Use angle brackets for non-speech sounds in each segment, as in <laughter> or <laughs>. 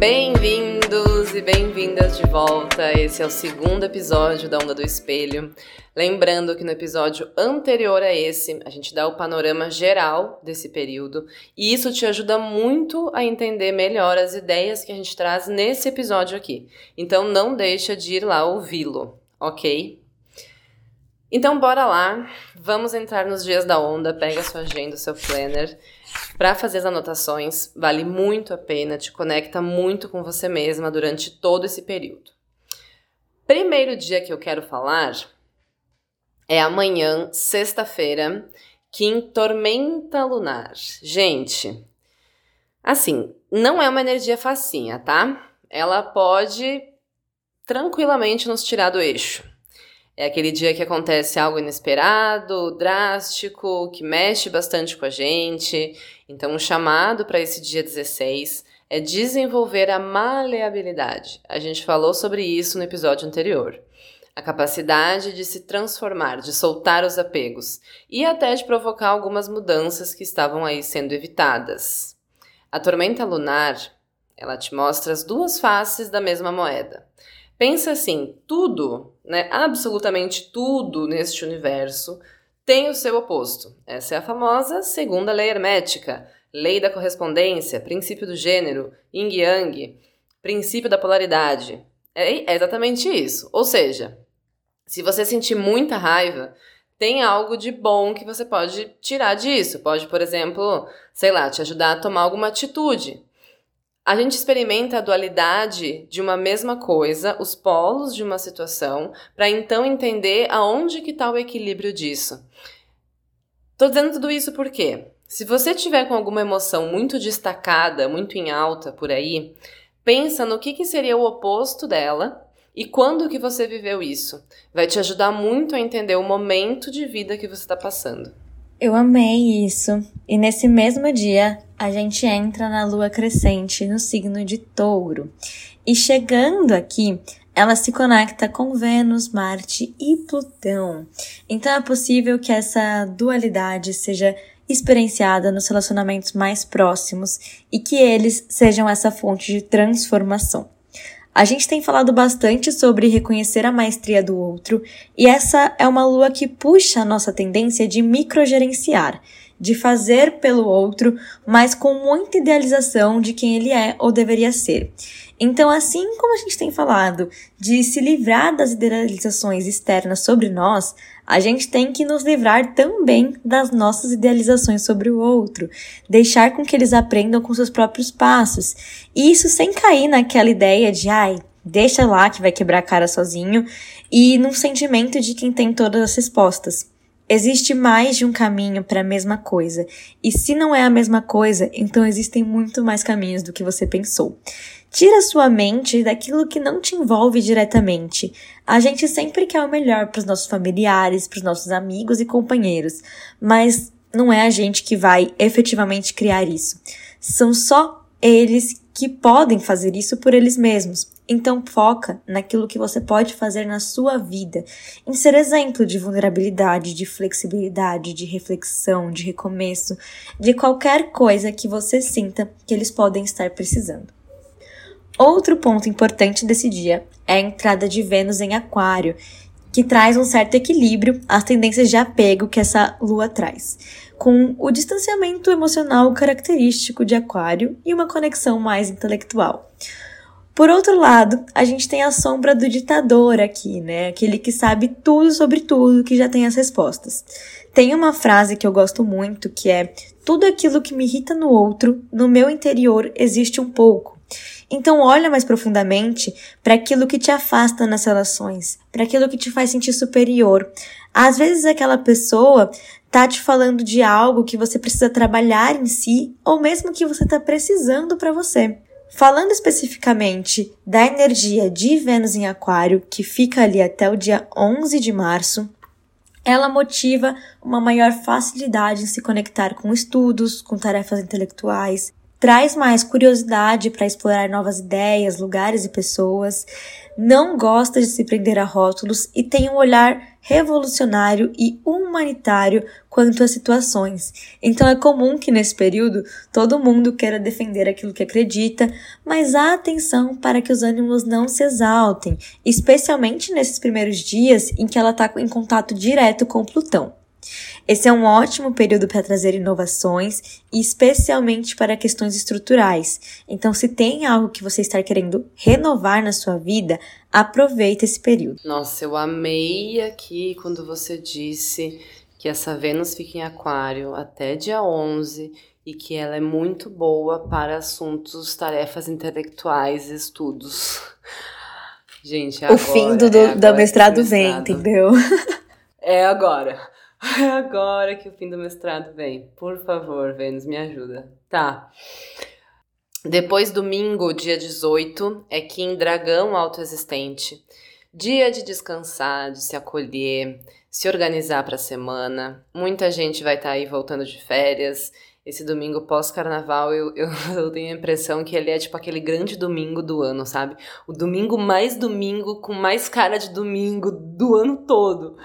Bem-vindos e bem-vindas de volta. Esse é o segundo episódio da Onda do Espelho. Lembrando que no episódio anterior a esse, a gente dá o panorama geral desse período e isso te ajuda muito a entender melhor as ideias que a gente traz nesse episódio aqui. Então não deixa de ir lá ouvi-lo, ok? Então bora lá, vamos entrar nos dias da onda, pega sua agenda, seu planner para fazer as anotações, vale muito a pena, te conecta muito com você mesma durante todo esse período. Primeiro dia que eu quero falar é amanhã, sexta-feira, que em tormenta lunar. Gente, assim, não é uma energia facinha, tá? Ela pode tranquilamente nos tirar do eixo. É aquele dia que acontece algo inesperado, drástico, que mexe bastante com a gente. Então, o chamado para esse dia 16 é desenvolver a maleabilidade. A gente falou sobre isso no episódio anterior. A capacidade de se transformar, de soltar os apegos e até de provocar algumas mudanças que estavam aí sendo evitadas. A tormenta lunar, ela te mostra as duas faces da mesma moeda. Pensa assim, tudo, né, absolutamente tudo neste universo tem o seu oposto. Essa é a famosa segunda lei hermética, lei da correspondência, princípio do gênero, yin yang, princípio da polaridade. É, é exatamente isso. Ou seja, se você sentir muita raiva, tem algo de bom que você pode tirar disso. Pode, por exemplo, sei lá, te ajudar a tomar alguma atitude. A gente experimenta a dualidade de uma mesma coisa, os polos de uma situação, para então entender aonde que está o equilíbrio disso. Tô dizendo tudo isso porque, se você tiver com alguma emoção muito destacada, muito em alta por aí, pensa no que, que seria o oposto dela e quando que você viveu isso. Vai te ajudar muito a entender o momento de vida que você está passando. Eu amei isso. E nesse mesmo dia, a gente entra na lua crescente no signo de Touro. E chegando aqui, ela se conecta com Vênus, Marte e Plutão. Então é possível que essa dualidade seja experienciada nos relacionamentos mais próximos e que eles sejam essa fonte de transformação. A gente tem falado bastante sobre reconhecer a maestria do outro, e essa é uma lua que puxa a nossa tendência de microgerenciar, de fazer pelo outro, mas com muita idealização de quem ele é ou deveria ser. Então, assim como a gente tem falado de se livrar das idealizações externas sobre nós, a gente tem que nos livrar também das nossas idealizações sobre o outro, deixar com que eles aprendam com seus próprios passos. E isso sem cair naquela ideia de, ai, deixa lá que vai quebrar a cara sozinho, e num sentimento de quem tem todas as respostas. Existe mais de um caminho para a mesma coisa, e se não é a mesma coisa, então existem muito mais caminhos do que você pensou. Tira sua mente daquilo que não te envolve diretamente. A gente sempre quer o melhor para os nossos familiares, para os nossos amigos e companheiros, mas não é a gente que vai efetivamente criar isso. São só eles que podem fazer isso por eles mesmos. Então foca naquilo que você pode fazer na sua vida, em ser exemplo de vulnerabilidade, de flexibilidade, de reflexão, de recomeço, de qualquer coisa que você sinta que eles podem estar precisando. Outro ponto importante desse dia é a entrada de Vênus em Aquário, que traz um certo equilíbrio às tendências de apego que essa lua traz, com o distanciamento emocional característico de Aquário e uma conexão mais intelectual. Por outro lado, a gente tem a sombra do ditador aqui, né? Aquele que sabe tudo sobre tudo, que já tem as respostas. Tem uma frase que eu gosto muito que é: Tudo aquilo que me irrita no outro, no meu interior existe um pouco. Então, olha mais profundamente para aquilo que te afasta nas relações, para aquilo que te faz sentir superior. Às vezes, aquela pessoa tá te falando de algo que você precisa trabalhar em si, ou mesmo que você tá precisando para você. Falando especificamente da energia de Vênus em Aquário, que fica ali até o dia 11 de março, ela motiva uma maior facilidade em se conectar com estudos, com tarefas intelectuais, traz mais curiosidade para explorar novas ideias, lugares e pessoas, não gosta de se prender a rótulos e tem um olhar revolucionário e humanitário quanto às situações. Então é comum que nesse período todo mundo queira defender aquilo que acredita, mas há atenção para que os ânimos não se exaltem, especialmente nesses primeiros dias em que ela está em contato direto com Plutão. Esse é um ótimo período para trazer inovações, especialmente para questões estruturais. Então, se tem algo que você está querendo renovar na sua vida, aproveite esse período. Nossa, eu amei aqui quando você disse que essa Vênus fica em Aquário até dia 11 e que ela é muito boa para assuntos, tarefas intelectuais, estudos. Gente, é o agora, fim do, é do mestrado vem, entendeu? <laughs> É agora. É <laughs> agora que o fim do mestrado vem. Por favor, Vênus, me ajuda. Tá. Depois, domingo, dia 18, é Kim Dragão Autoexistente. Dia de descansar, de se acolher, se organizar para a semana. Muita gente vai estar tá aí voltando de férias. Esse domingo pós-carnaval, eu, eu, <laughs> eu, tenho a impressão que ele é tipo aquele grande domingo do ano, sabe? O domingo mais domingo, com mais cara de domingo do ano todo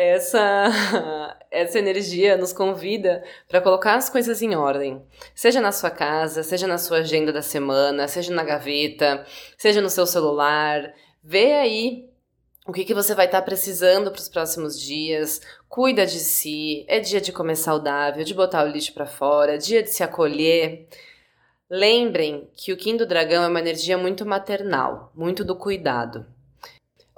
essa, <laughs> essa energia nos convida para colocar as coisas em ordem. Seja na sua casa, seja na sua agenda da semana, seja na gaveta, seja no seu celular. Vê aí o que, que você vai estar tá precisando para os próximos dias. Cuida de si. É dia de comer saudável, de botar o lixo para fora, dia de se acolher. Lembrem que o Kim do Dragão é uma energia muito maternal, muito do cuidado.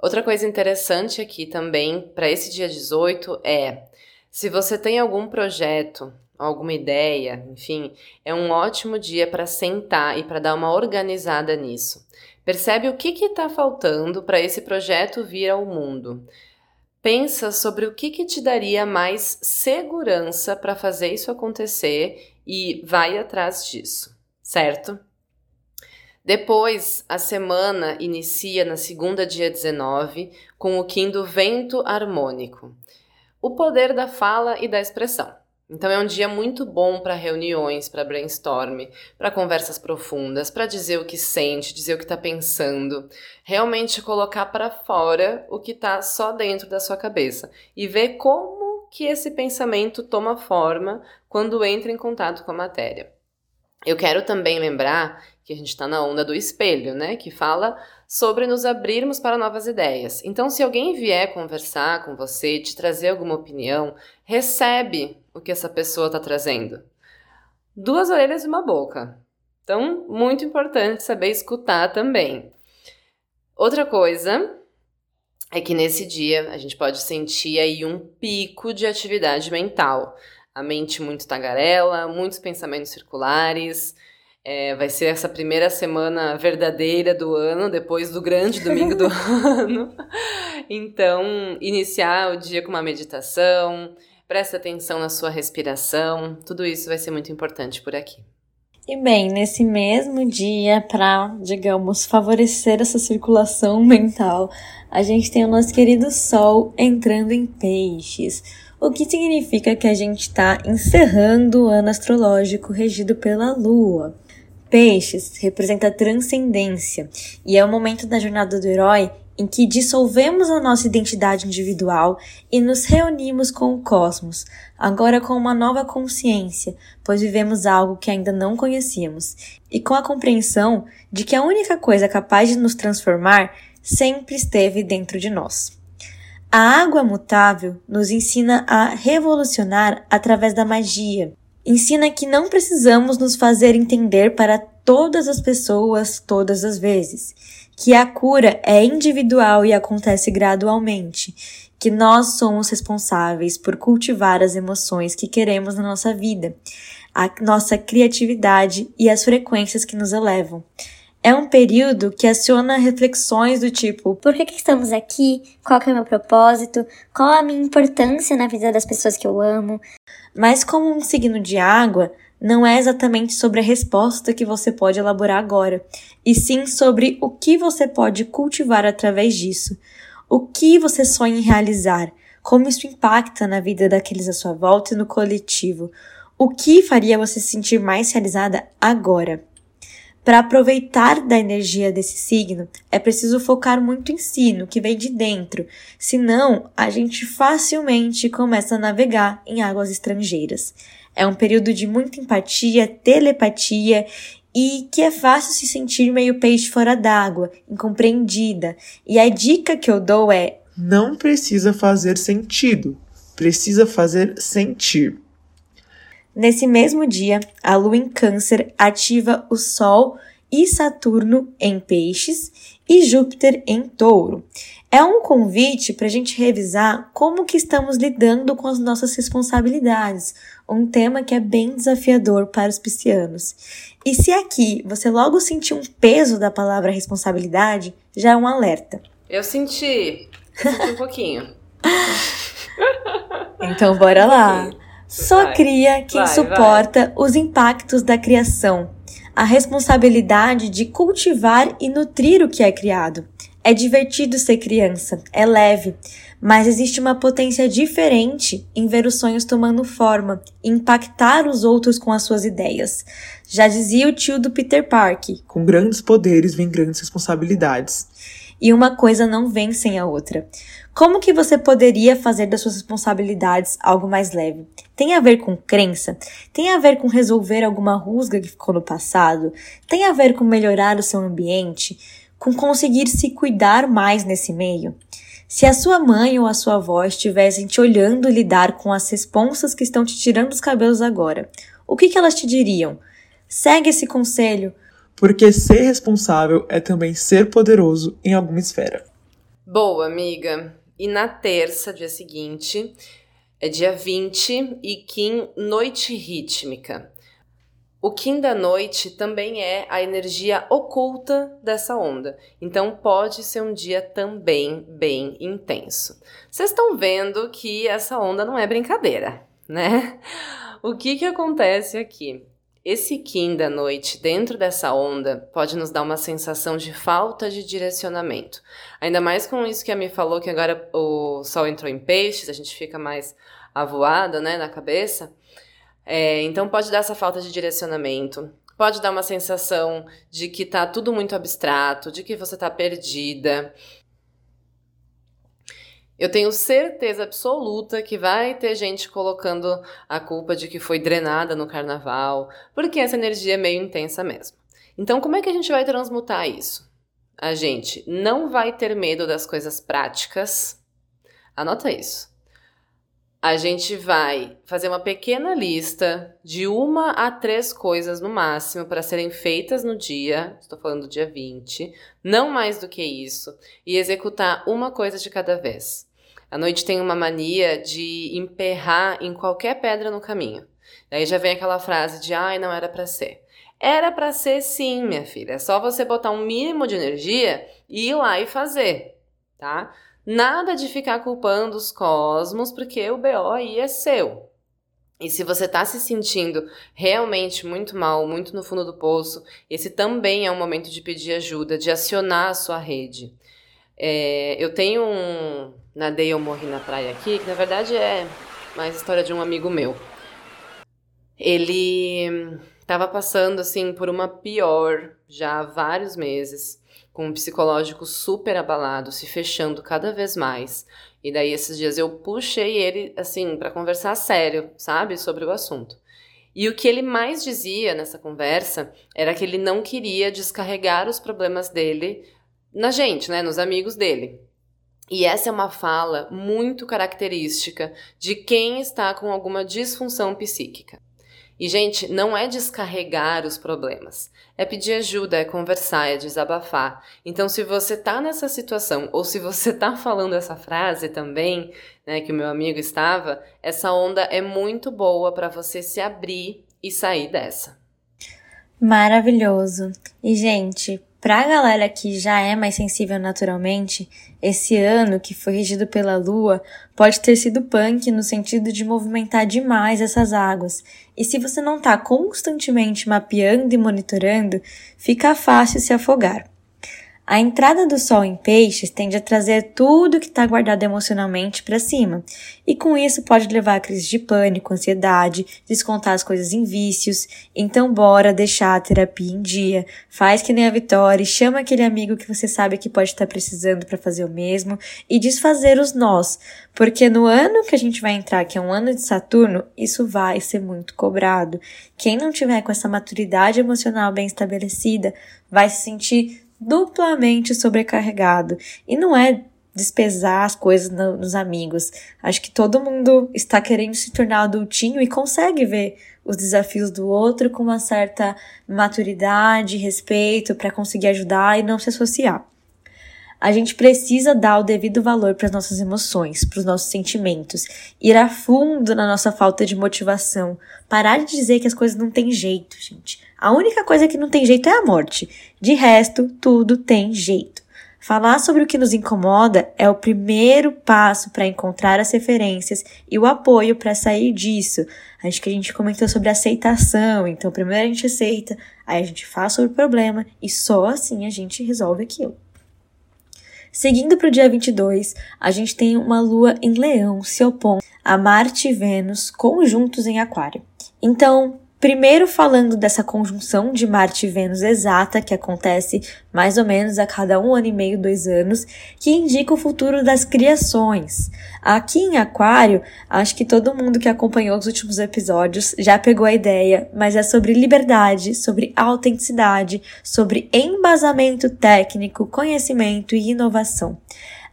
Outra coisa interessante aqui também para esse dia 18 é se você tem algum projeto, alguma ideia, enfim, é um ótimo dia para sentar e para dar uma organizada nisso. Percebe o que está faltando para esse projeto vir ao mundo. Pensa sobre o que, que te daria mais segurança para fazer isso acontecer e vai atrás disso, certo? Depois, a semana inicia na segunda, dia 19, com o Kim do vento harmônico. O poder da fala e da expressão. Então é um dia muito bom para reuniões, para brainstorm, para conversas profundas, para dizer o que sente, dizer o que está pensando, realmente colocar para fora o que está só dentro da sua cabeça e ver como que esse pensamento toma forma quando entra em contato com a matéria. Eu quero também lembrar que a gente está na onda do espelho, né? Que fala sobre nos abrirmos para novas ideias. Então, se alguém vier conversar com você, te trazer alguma opinião, recebe o que essa pessoa está trazendo. Duas orelhas e uma boca. Então, muito importante saber escutar também. Outra coisa é que nesse dia a gente pode sentir aí um pico de atividade mental. A mente muito tagarela, muitos pensamentos circulares, é, vai ser essa primeira semana verdadeira do ano, depois do grande domingo do <laughs> ano. Então, iniciar o dia com uma meditação, presta atenção na sua respiração, tudo isso vai ser muito importante por aqui. E bem, nesse mesmo dia, para, digamos, favorecer essa circulação mental, a gente tem o nosso querido Sol entrando em peixes, o que significa que a gente está encerrando o ano astrológico regido pela Lua. Peixes representa transcendência e é o momento da jornada do herói em que dissolvemos a nossa identidade individual e nos reunimos com o cosmos, agora com uma nova consciência, pois vivemos algo que ainda não conhecíamos, e com a compreensão de que a única coisa capaz de nos transformar sempre esteve dentro de nós. A água mutável nos ensina a revolucionar através da magia, ensina que não precisamos nos fazer entender para todas as pessoas todas as vezes, que a cura é individual e acontece gradualmente, que nós somos responsáveis por cultivar as emoções que queremos na nossa vida, a nossa criatividade e as frequências que nos elevam. É um período que aciona reflexões do tipo: por que, que estamos aqui? Qual é o meu propósito? Qual a minha importância na vida das pessoas que eu amo? Mas, como um signo de água, não é exatamente sobre a resposta que você pode elaborar agora, e sim sobre o que você pode cultivar através disso. O que você sonha em realizar? Como isso impacta na vida daqueles à sua volta e no coletivo? O que faria você se sentir mais realizada agora? Para aproveitar da energia desse signo, é preciso focar muito em si, no que vem de dentro, senão a gente facilmente começa a navegar em águas estrangeiras. É um período de muita empatia, telepatia e que é fácil se sentir meio peixe fora d'água, incompreendida. E a dica que eu dou é: não precisa fazer sentido, precisa fazer sentir. Nesse mesmo dia, a Lua em Câncer ativa o Sol e Saturno em Peixes e Júpiter em Touro. É um convite para a gente revisar como que estamos lidando com as nossas responsabilidades, um tema que é bem desafiador para os piscianos. E se aqui você logo sentiu um peso da palavra responsabilidade, já é um alerta. Eu senti, eu senti um pouquinho. <laughs> então bora lá. Só vai, cria quem vai, suporta vai. os impactos da criação, a responsabilidade de cultivar e nutrir o que é criado. É divertido ser criança, é leve, mas existe uma potência diferente em ver os sonhos tomando forma e impactar os outros com as suas ideias. Já dizia o tio do Peter Park: Com grandes poderes vem grandes responsabilidades. E uma coisa não vem sem a outra. Como que você poderia fazer das suas responsabilidades algo mais leve? Tem a ver com crença? Tem a ver com resolver alguma rusga que ficou no passado? Tem a ver com melhorar o seu ambiente? Com conseguir se cuidar mais nesse meio? Se a sua mãe ou a sua avó estivessem te olhando lidar com as responsas que estão te tirando os cabelos agora, o que, que elas te diriam? Segue esse conselho. Porque ser responsável é também ser poderoso em alguma esfera. Boa, amiga. E na terça, dia seguinte, é dia 20 e Kim Noite Rítmica. O Kim da noite também é a energia oculta dessa onda, então pode ser um dia também bem intenso. Vocês estão vendo que essa onda não é brincadeira, né? O que que acontece aqui? Esse Kim da noite, dentro dessa onda, pode nos dar uma sensação de falta de direcionamento. Ainda mais com isso que a Mi falou, que agora o Sol entrou em peixes, a gente fica mais avoada, né, na cabeça. É, então pode dar essa falta de direcionamento. Pode dar uma sensação de que tá tudo muito abstrato, de que você tá perdida, eu tenho certeza absoluta que vai ter gente colocando a culpa de que foi drenada no carnaval, porque essa energia é meio intensa mesmo. Então, como é que a gente vai transmutar isso? A gente não vai ter medo das coisas práticas. Anota isso. A gente vai fazer uma pequena lista de uma a três coisas no máximo para serem feitas no dia, estou falando do dia 20, não mais do que isso, e executar uma coisa de cada vez. A noite tem uma mania de emperrar em qualquer pedra no caminho. Daí já vem aquela frase de ai, não era para ser. Era para ser sim, minha filha. É só você botar um mínimo de energia e ir lá e fazer, tá? Nada de ficar culpando os cosmos, porque o BO aí é seu. E se você está se sentindo realmente muito mal, muito no fundo do poço, esse também é um momento de pedir ajuda, de acionar a sua rede. É, eu tenho um Nadei Eu Morri na Praia aqui, que na verdade é mais história de um amigo meu. Ele estava passando assim por uma pior já há vários meses com um psicológico super abalado, se fechando cada vez mais. E daí esses dias eu puxei ele assim para conversar sério, sabe, sobre o assunto. E o que ele mais dizia nessa conversa era que ele não queria descarregar os problemas dele na gente, né, nos amigos dele. E essa é uma fala muito característica de quem está com alguma disfunção psíquica. E, gente, não é descarregar os problemas. É pedir ajuda, é conversar, é desabafar. Então, se você tá nessa situação, ou se você tá <laughs> falando essa frase também, né, que o meu amigo estava, essa onda é muito boa para você se abrir e sair dessa. Maravilhoso. E, gente, Pra galera que já é mais sensível naturalmente, esse ano que foi regido pela lua pode ter sido punk no sentido de movimentar demais essas águas. E se você não tá constantemente mapeando e monitorando, fica fácil se afogar. A entrada do Sol em Peixes tende a trazer tudo que está guardado emocionalmente para cima, e com isso pode levar a crise de pânico, ansiedade, descontar as coisas em vícios. Então, bora deixar a terapia em dia. Faz que nem a Vitória, chama aquele amigo que você sabe que pode estar tá precisando para fazer o mesmo e desfazer os nós, porque no ano que a gente vai entrar, que é um ano de Saturno, isso vai ser muito cobrado. Quem não tiver com essa maturidade emocional bem estabelecida vai se sentir duplamente sobrecarregado. E não é despesar as coisas no, nos amigos. Acho que todo mundo está querendo se tornar adultinho e consegue ver os desafios do outro com uma certa maturidade, respeito para conseguir ajudar e não se associar. A gente precisa dar o devido valor para as nossas emoções, para os nossos sentimentos, ir a fundo na nossa falta de motivação, parar de dizer que as coisas não têm jeito, gente. A única coisa que não tem jeito é a morte. De resto, tudo tem jeito. Falar sobre o que nos incomoda é o primeiro passo para encontrar as referências e o apoio para sair disso. Acho que a gente comentou sobre aceitação, então primeiro a gente aceita, aí a gente fala sobre o problema e só assim a gente resolve aquilo. Seguindo para o dia 22, a gente tem uma lua em Leão se opondo a Marte e Vênus conjuntos em Aquário. Então, Primeiro, falando dessa conjunção de Marte e Vênus exata, que acontece mais ou menos a cada um ano e meio, dois anos, que indica o futuro das criações. Aqui em Aquário, acho que todo mundo que acompanhou os últimos episódios já pegou a ideia, mas é sobre liberdade, sobre autenticidade, sobre embasamento técnico, conhecimento e inovação.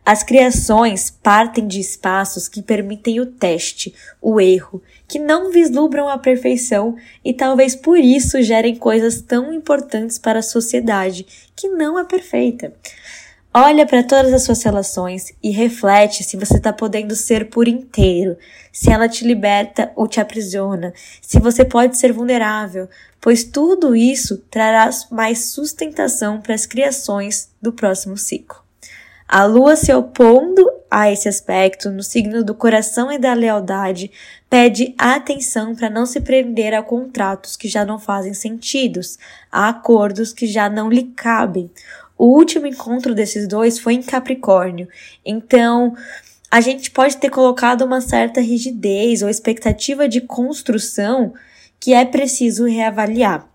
As criações partem de espaços que permitem o teste, o erro, que não vislumbram a perfeição e talvez por isso gerem coisas tão importantes para a sociedade que não é perfeita. Olha para todas as suas relações e reflete se você está podendo ser por inteiro, se ela te liberta ou te aprisiona, se você pode ser vulnerável, pois tudo isso trará mais sustentação para as criações do próximo ciclo. A lua se opondo a esse aspecto no signo do coração e da lealdade pede atenção para não se prender a contratos que já não fazem sentidos, a acordos que já não lhe cabem. O último encontro desses dois foi em Capricórnio, então a gente pode ter colocado uma certa rigidez ou expectativa de construção que é preciso reavaliar.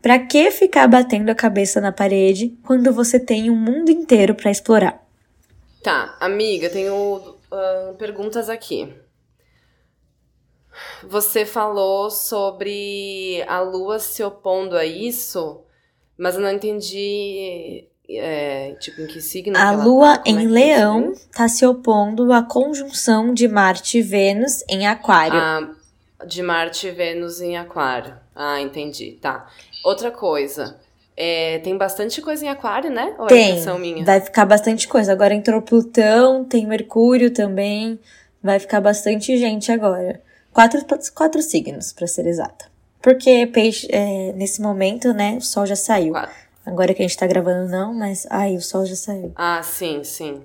Para que ficar batendo a cabeça na parede quando você tem um mundo inteiro para explorar? Tá, amiga, tenho uh, perguntas aqui. Você falou sobre a lua se opondo a isso, mas eu não entendi. É, tipo, em que signo? A que lua tá? em é Leão está se opondo à conjunção de Marte e Vênus em Aquário. Ah, de Marte e Vênus em Aquário. Ah, entendi. Tá. Outra coisa. É, tem bastante coisa em aquário, né? Ou é tem. É minha? Vai ficar bastante coisa. Agora entrou Plutão, tem Mercúrio também. Vai ficar bastante gente agora. Quatro, quatro signos, para ser exata. Porque peixe, é, nesse momento, né, o sol já saiu. Quatro. Agora que a gente tá gravando, não, mas. Ai, o sol já saiu. Ah, sim, sim.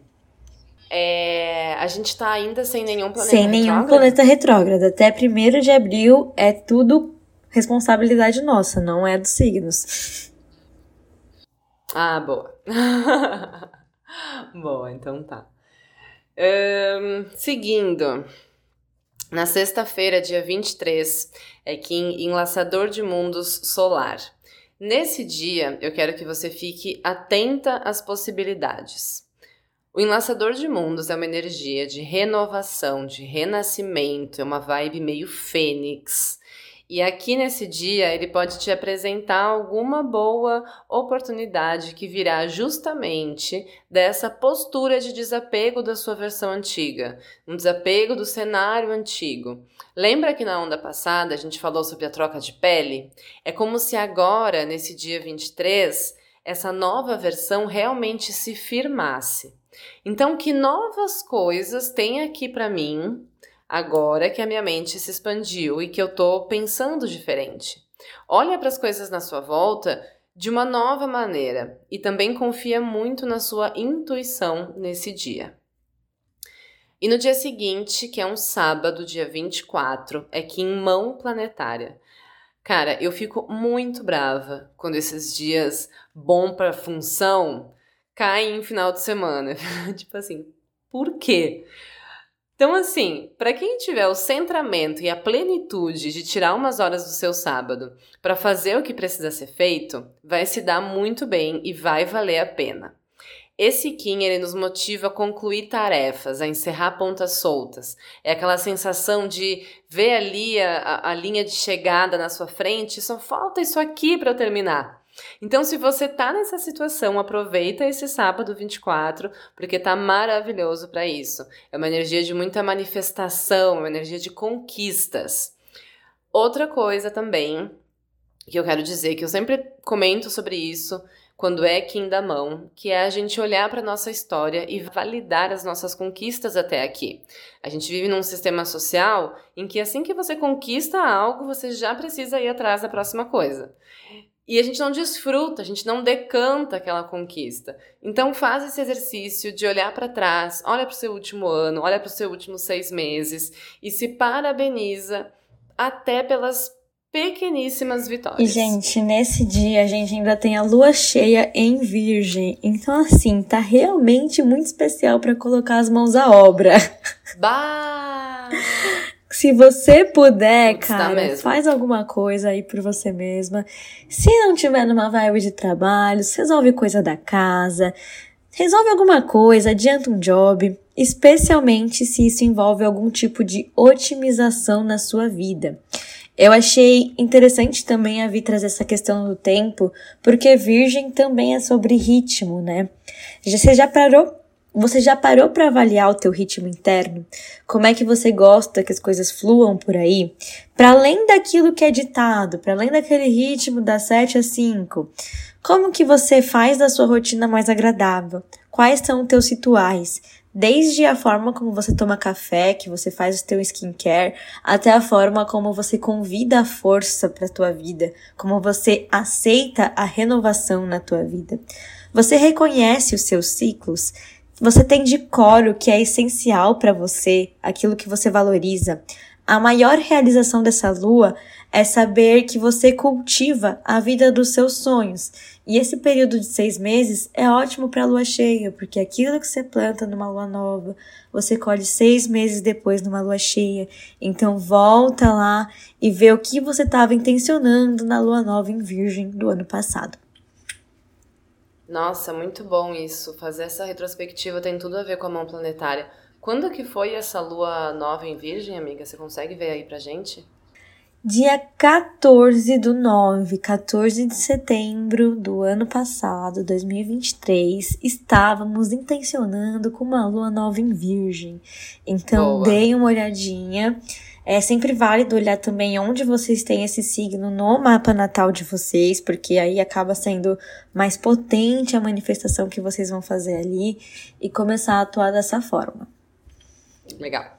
É, a gente tá ainda sem nenhum planeta Sem nenhum retrógrado? planeta retrógrado. Até 1 de abril é tudo responsabilidade nossa, não é dos signos. Ah, boa. <laughs> boa, então tá. Um, seguindo. Na sexta-feira, dia 23, é Kim Enlaçador de Mundos Solar. Nesse dia, eu quero que você fique atenta às possibilidades. O Enlaçador de Mundos é uma energia de renovação, de renascimento, é uma vibe meio fênix. E aqui nesse dia ele pode te apresentar alguma boa oportunidade que virá justamente dessa postura de desapego da sua versão antiga, um desapego do cenário antigo. Lembra que na onda passada a gente falou sobre a troca de pele? É como se agora, nesse dia 23, essa nova versão realmente se firmasse. Então, que novas coisas tem aqui para mim agora que a minha mente se expandiu e que eu tô pensando diferente. Olha para as coisas na sua volta de uma nova maneira e também confia muito na sua intuição nesse dia. E no dia seguinte, que é um sábado, dia 24, é que em mão planetária. Cara, eu fico muito brava quando esses dias bom para função cai em final de semana. <laughs> tipo assim, por quê? Então, assim, para quem tiver o centramento e a plenitude de tirar umas horas do seu sábado para fazer o que precisa ser feito, vai se dar muito bem e vai valer a pena. Esse Kim, ele nos motiva a concluir tarefas, a encerrar pontas soltas. É aquela sensação de ver ali a, a linha de chegada na sua frente, só falta isso aqui para eu terminar. Então, se você tá nessa situação, aproveita esse sábado 24, porque tá maravilhoso para isso. É uma energia de muita manifestação, uma energia de conquistas. Outra coisa também que eu quero dizer, que eu sempre comento sobre isso quando é Kim da mão, que é a gente olhar para nossa história e validar as nossas conquistas até aqui. A gente vive num sistema social em que assim que você conquista algo, você já precisa ir atrás da próxima coisa. E a gente não desfruta, a gente não decanta aquela conquista. Então faz esse exercício de olhar para trás, olha para o seu último ano, olha para os seus últimos seis meses e se parabeniza até pelas pequeníssimas vitórias. E, gente, nesse dia a gente ainda tem a lua cheia em Virgem. Então, assim, tá realmente muito especial para colocar as mãos à obra. Bah! Se você puder, Putz, tá cara, tá faz alguma coisa aí por você mesma. Se não tiver numa vibe de trabalho, resolve coisa da casa, resolve alguma coisa, adianta um job, especialmente se isso envolve algum tipo de otimização na sua vida. Eu achei interessante também a Vi trazer essa questão do tempo, porque Virgem também é sobre ritmo, né? Você já parou você já parou para avaliar o teu ritmo interno? Como é que você gosta que as coisas fluam por aí? Para além daquilo que é ditado, para além daquele ritmo das 7 às 5, como que você faz da sua rotina mais agradável? Quais são os teus rituais? Desde a forma como você toma café, que você faz o teu skincare, até a forma como você convida a força para tua vida, como você aceita a renovação na tua vida. Você reconhece os seus ciclos? Você tem de cor o que é essencial para você, aquilo que você valoriza. A maior realização dessa lua é saber que você cultiva a vida dos seus sonhos. E esse período de seis meses é ótimo para a lua cheia, porque aquilo que você planta numa lua nova, você colhe seis meses depois numa lua cheia. Então volta lá e vê o que você estava intencionando na lua nova em Virgem do ano passado. Nossa, muito bom isso. Fazer essa retrospectiva tem tudo a ver com a mão planetária. Quando que foi essa lua nova em Virgem, amiga? Você consegue ver aí pra gente? Dia 14 do 9, 14 de setembro do ano passado, 2023, estávamos intencionando com uma lua nova em Virgem. Então, Boa. dei uma olhadinha. É sempre válido olhar também onde vocês têm esse signo no mapa natal de vocês, porque aí acaba sendo mais potente a manifestação que vocês vão fazer ali e começar a atuar dessa forma. Legal.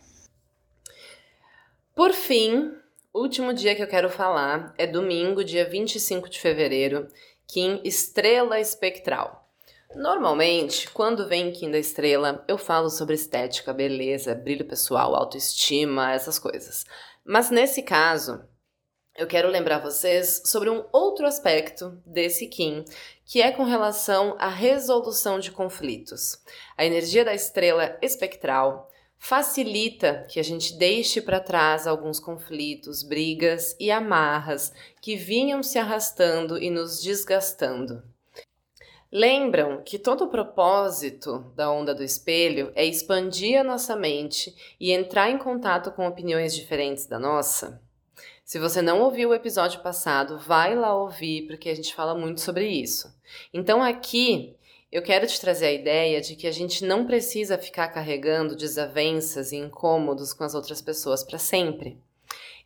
Por fim, último dia que eu quero falar é domingo, dia 25 de fevereiro, Kim Estrela Espectral. Normalmente, quando vem Kim Estrela, eu falo sobre estética, beleza, brilho pessoal, autoestima, essas coisas. Mas nesse caso, eu quero lembrar vocês sobre um outro aspecto desse Kim, que é com relação à resolução de conflitos. A energia da estrela espectral facilita que a gente deixe para trás alguns conflitos, brigas e amarras que vinham se arrastando e nos desgastando. Lembram que todo o propósito da onda do espelho é expandir a nossa mente e entrar em contato com opiniões diferentes da nossa? Se você não ouviu o episódio passado, vai lá ouvir, porque a gente fala muito sobre isso. Então aqui eu quero te trazer a ideia de que a gente não precisa ficar carregando desavenças e incômodos com as outras pessoas para sempre.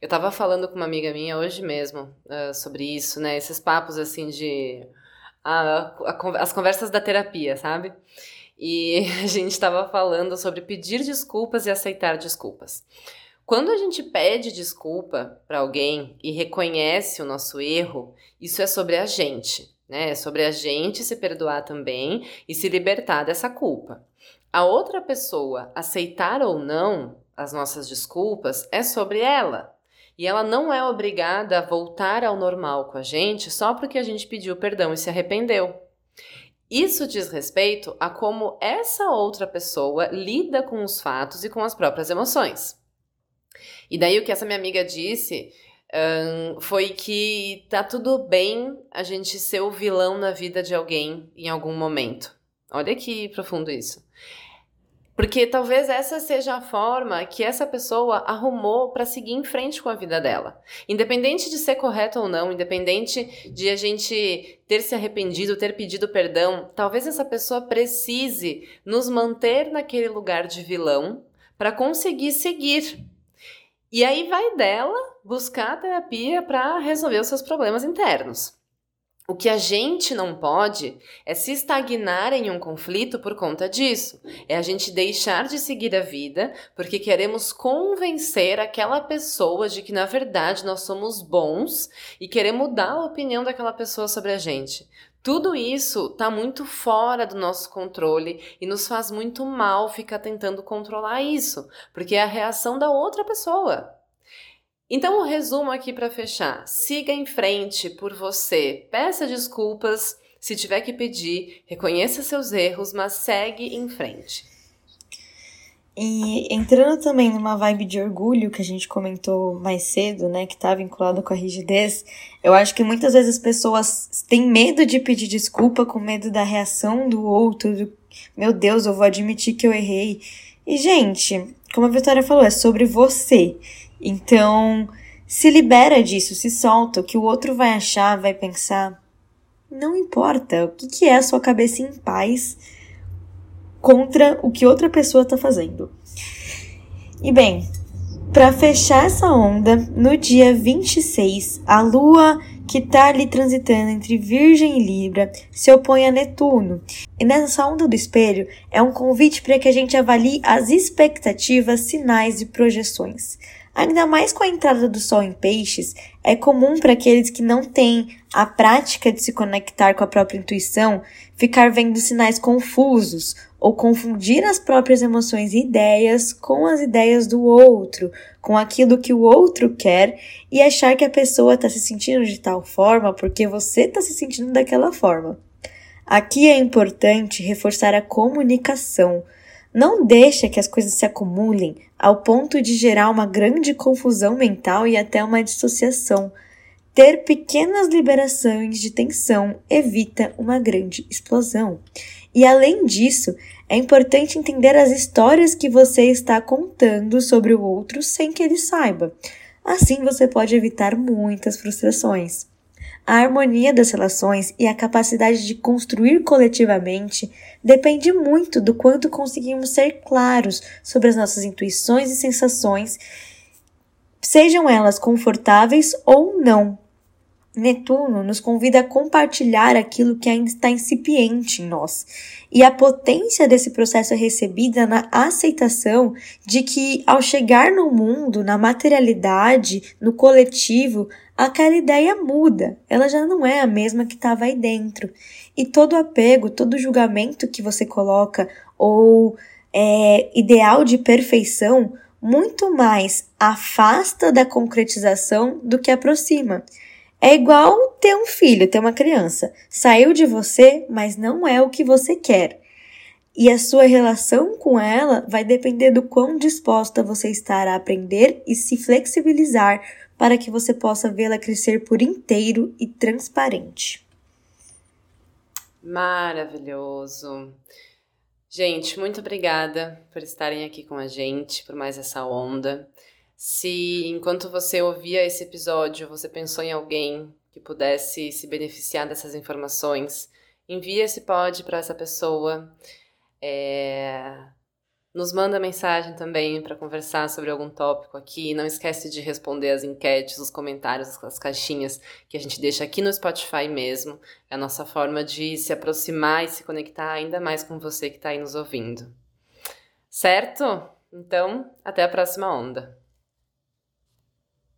Eu estava falando com uma amiga minha hoje mesmo uh, sobre isso, né? Esses papos assim de a, a, as conversas da terapia, sabe? E <laughs> a gente estava falando sobre pedir desculpas e aceitar desculpas. Quando a gente pede desculpa para alguém e reconhece o nosso erro, isso é sobre a gente, né? É sobre a gente se perdoar também e se libertar dessa culpa. A outra pessoa aceitar ou não as nossas desculpas é sobre ela, e ela não é obrigada a voltar ao normal com a gente só porque a gente pediu perdão e se arrependeu. Isso diz respeito a como essa outra pessoa lida com os fatos e com as próprias emoções. E daí o que essa minha amiga disse um, foi que tá tudo bem a gente ser o vilão na vida de alguém em algum momento. Olha que profundo isso. Porque talvez essa seja a forma que essa pessoa arrumou para seguir em frente com a vida dela. Independente de ser correto ou não, independente de a gente ter se arrependido, ter pedido perdão, talvez essa pessoa precise nos manter naquele lugar de vilão para conseguir seguir. E aí vai dela buscar terapia para resolver os seus problemas internos. O que a gente não pode é se estagnar em um conflito por conta disso. É a gente deixar de seguir a vida porque queremos convencer aquela pessoa de que na verdade nós somos bons e querer mudar a opinião daquela pessoa sobre a gente. Tudo isso está muito fora do nosso controle e nos faz muito mal ficar tentando controlar isso, porque é a reação da outra pessoa. Então, o um resumo aqui para fechar: siga em frente por você, peça desculpas se tiver que pedir, reconheça seus erros, mas segue em frente. E entrando também numa vibe de orgulho que a gente comentou mais cedo, né, que tá vinculado com a rigidez, eu acho que muitas vezes as pessoas têm medo de pedir desculpa, com medo da reação do outro, do, meu Deus, eu vou admitir que eu errei. E gente, como a Vitória falou, é sobre você. Então, se libera disso, se solta. O que o outro vai achar, vai pensar. Não importa. O que, que é a sua cabeça em paz contra o que outra pessoa está fazendo? E bem, para fechar essa onda, no dia 26, a lua que está ali transitando entre Virgem e Libra se opõe a Netuno. E nessa onda do espelho é um convite para que a gente avalie as expectativas, sinais e projeções. Ainda mais com a entrada do Sol em Peixes, é comum para aqueles que não têm a prática de se conectar com a própria intuição ficar vendo sinais confusos ou confundir as próprias emoções e ideias com as ideias do outro, com aquilo que o outro quer e achar que a pessoa está se sentindo de tal forma porque você está se sentindo daquela forma. Aqui é importante reforçar a comunicação não deixa que as coisas se acumulem ao ponto de gerar uma grande confusão mental e até uma dissociação. Ter pequenas liberações de tensão evita uma grande explosão. E além disso, é importante entender as histórias que você está contando sobre o outro sem que ele saiba. Assim você pode evitar muitas frustrações. A harmonia das relações e a capacidade de construir coletivamente depende muito do quanto conseguimos ser claros sobre as nossas intuições e sensações, sejam elas confortáveis ou não. Netuno nos convida a compartilhar aquilo que ainda está incipiente em nós. E a potência desse processo é recebida na aceitação de que, ao chegar no mundo, na materialidade, no coletivo, aquela ideia muda, ela já não é a mesma que estava aí dentro. E todo apego, todo julgamento que você coloca ou é, ideal de perfeição muito mais afasta da concretização do que aproxima. É igual ter um filho, ter uma criança. Saiu de você, mas não é o que você quer. E a sua relação com ela vai depender do quão disposta você estar a aprender e se flexibilizar para que você possa vê-la crescer por inteiro e transparente. Maravilhoso. Gente, muito obrigada por estarem aqui com a gente, por mais essa onda. Se enquanto você ouvia esse episódio, você pensou em alguém que pudesse se beneficiar dessas informações, envie esse pod para essa pessoa. É... Nos manda mensagem também para conversar sobre algum tópico aqui. Não esquece de responder as enquetes, os comentários, as caixinhas que a gente deixa aqui no Spotify mesmo. É a nossa forma de se aproximar e se conectar ainda mais com você que está aí nos ouvindo. Certo? Então, até a próxima onda.